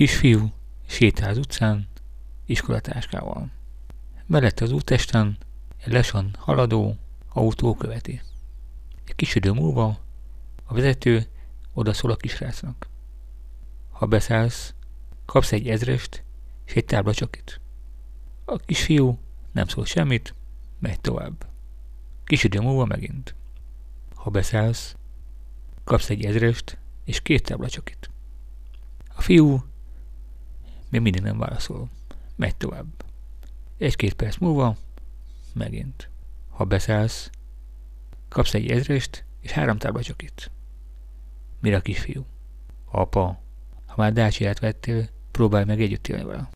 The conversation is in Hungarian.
kisfiú sétál az utcán iskolatáskával. Mellette az útesten egy lesan haladó autó követi. Egy kis idő múlva a vezető odaszól a kisrácnak. Ha beszállsz, kapsz egy ezrest és egy tábla csokit. A kisfiú nem szól semmit, megy tovább. Kis idő múlva megint. Ha beszállsz, kapsz egy ezrest és két tábla csokit. A fiú még mindig nem válaszol. Megy tovább. Egy-két perc múlva megint. Ha beszállsz, kapsz egy ezrest és három tábla csokit. Mire a kisfiú? Apa, ha már dácsiát vettél, próbálj meg együtt élni vele.